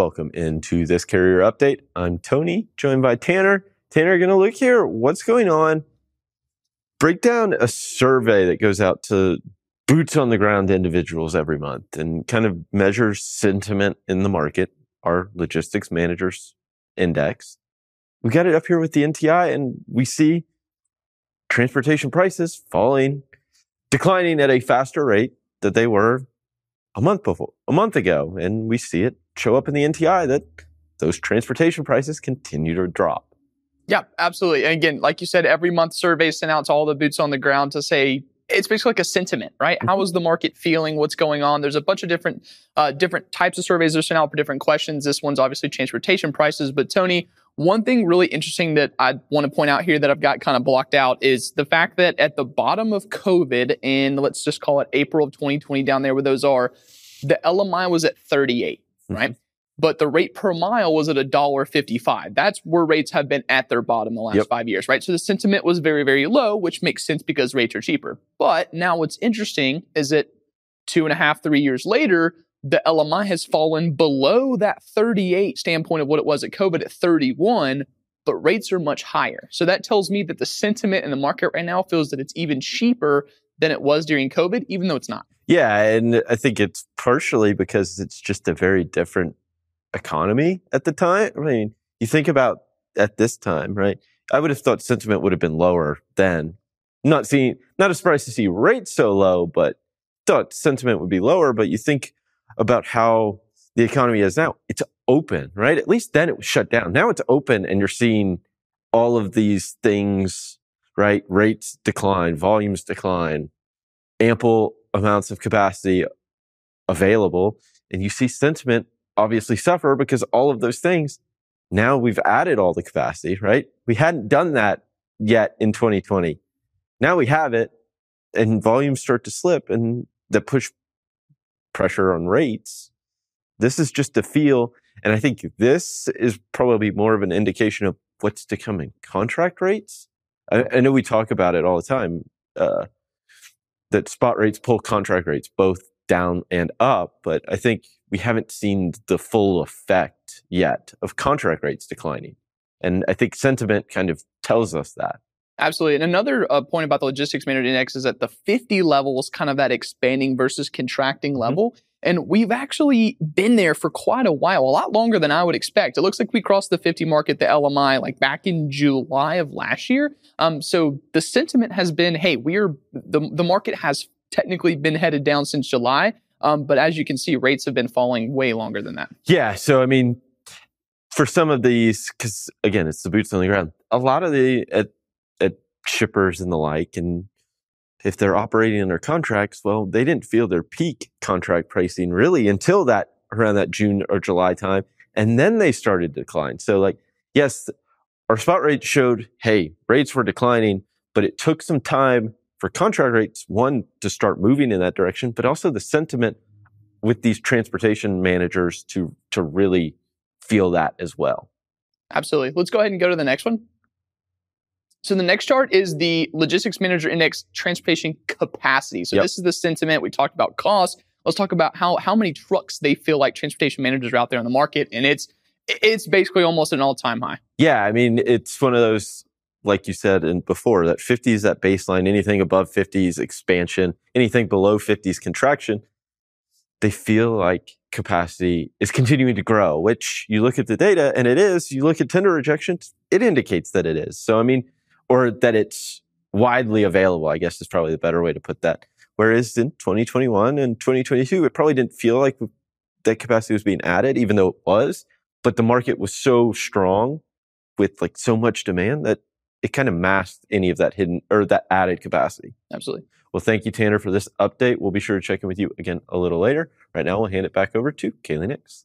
welcome into this carrier update. I'm Tony, joined by Tanner. Tanner, going to look here. What's going on? Break down a survey that goes out to boots on the ground individuals every month and kind of measures sentiment in the market, our logistics managers index. We got it up here with the NTI and we see transportation prices falling, declining at a faster rate that they were a month before, a month ago. And we see it show up in the NTI that those transportation prices continue to drop. Yeah, absolutely. And again, like you said, every month surveys sent out to all the boots on the ground to say it's basically like a sentiment, right? Mm-hmm. How is the market feeling? What's going on? There's a bunch of different uh, different types of surveys that are sent out for different questions. This one's obviously transportation prices, but Tony, one thing really interesting that I want to point out here that I've got kind of blocked out is the fact that at the bottom of COVID in let's just call it April of 2020 down there where those are, the LMI was at 38, mm-hmm. Right? Mm-hmm. But the rate per mile was at a dollar fifty-five. That's where rates have been at their bottom the last yep. five years, right? So the sentiment was very, very low, which makes sense because rates are cheaper. But now what's interesting is that two and a half, three years later, the LMI has fallen below that 38 standpoint of what it was at COVID at 31, but rates are much higher. So that tells me that the sentiment in the market right now feels that it's even cheaper than it was during COVID, even though it's not. Yeah, and I think it's partially because it's just a very different economy at the time. I mean, you think about at this time, right? I would have thought sentiment would have been lower then. Not seeing, not a surprise to see rates so low, but thought sentiment would be lower. But you think about how the economy is now. It's open, right? At least then it was shut down. Now it's open and you're seeing all of these things, right? Rates decline, volumes decline, ample amounts of capacity available. And you see sentiment obviously suffer because all of those things, now we've added all the capacity, right? We hadn't done that yet in 2020. Now we have it and volumes start to slip and that push pressure on rates. This is just a feel. And I think this is probably more of an indication of what's to come in contract rates. I, I know we talk about it all the time, uh, that spot rates pull contract rates both down and up. But I think we haven't seen the full effect yet of contract rates declining. And I think sentiment kind of tells us that. Absolutely. And another uh, point about the logistics manager index is that the 50 level is kind of that expanding versus contracting mm-hmm. level. Mm-hmm. And we've actually been there for quite a while, a lot longer than I would expect. It looks like we crossed the 50 market, the LMI, like back in July of last year. Um, so the sentiment has been, hey, we're the the market has technically been headed down since July. Um, but as you can see, rates have been falling way longer than that. Yeah. So I mean, for some of these, because again, it's the boots on the ground. A lot of the at at shippers and the like, and if they're operating under contracts, well, they didn't feel their peak contract pricing really until that around that June or July time. And then they started to decline. So like, yes, our spot rate showed, hey, rates were declining, but it took some time for contract rates, one, to start moving in that direction, but also the sentiment with these transportation managers to, to really feel that as well. Absolutely. Let's go ahead and go to the next one. So the next chart is the Logistics Manager Index transportation capacity. So yep. this is the sentiment. We talked about cost. Let's talk about how how many trucks they feel like transportation managers are out there in the market, and it's it's basically almost an all time high. Yeah, I mean it's one of those like you said and before that 50 is that baseline. Anything above 50 is expansion. Anything below 50 is contraction. They feel like capacity is continuing to grow, which you look at the data and it is. You look at tender rejections, it indicates that it is. So I mean or that it's widely available, I guess is probably the better way to put that. Whereas in 2021 and 2022, it probably didn't feel like that capacity was being added, even though it was. But the market was so strong with like so much demand that it kind of masked any of that hidden or that added capacity. Absolutely. Well, thank you, Tanner, for this update. We'll be sure to check in with you again a little later. Right now, we'll hand it back over to Kaylee Nix.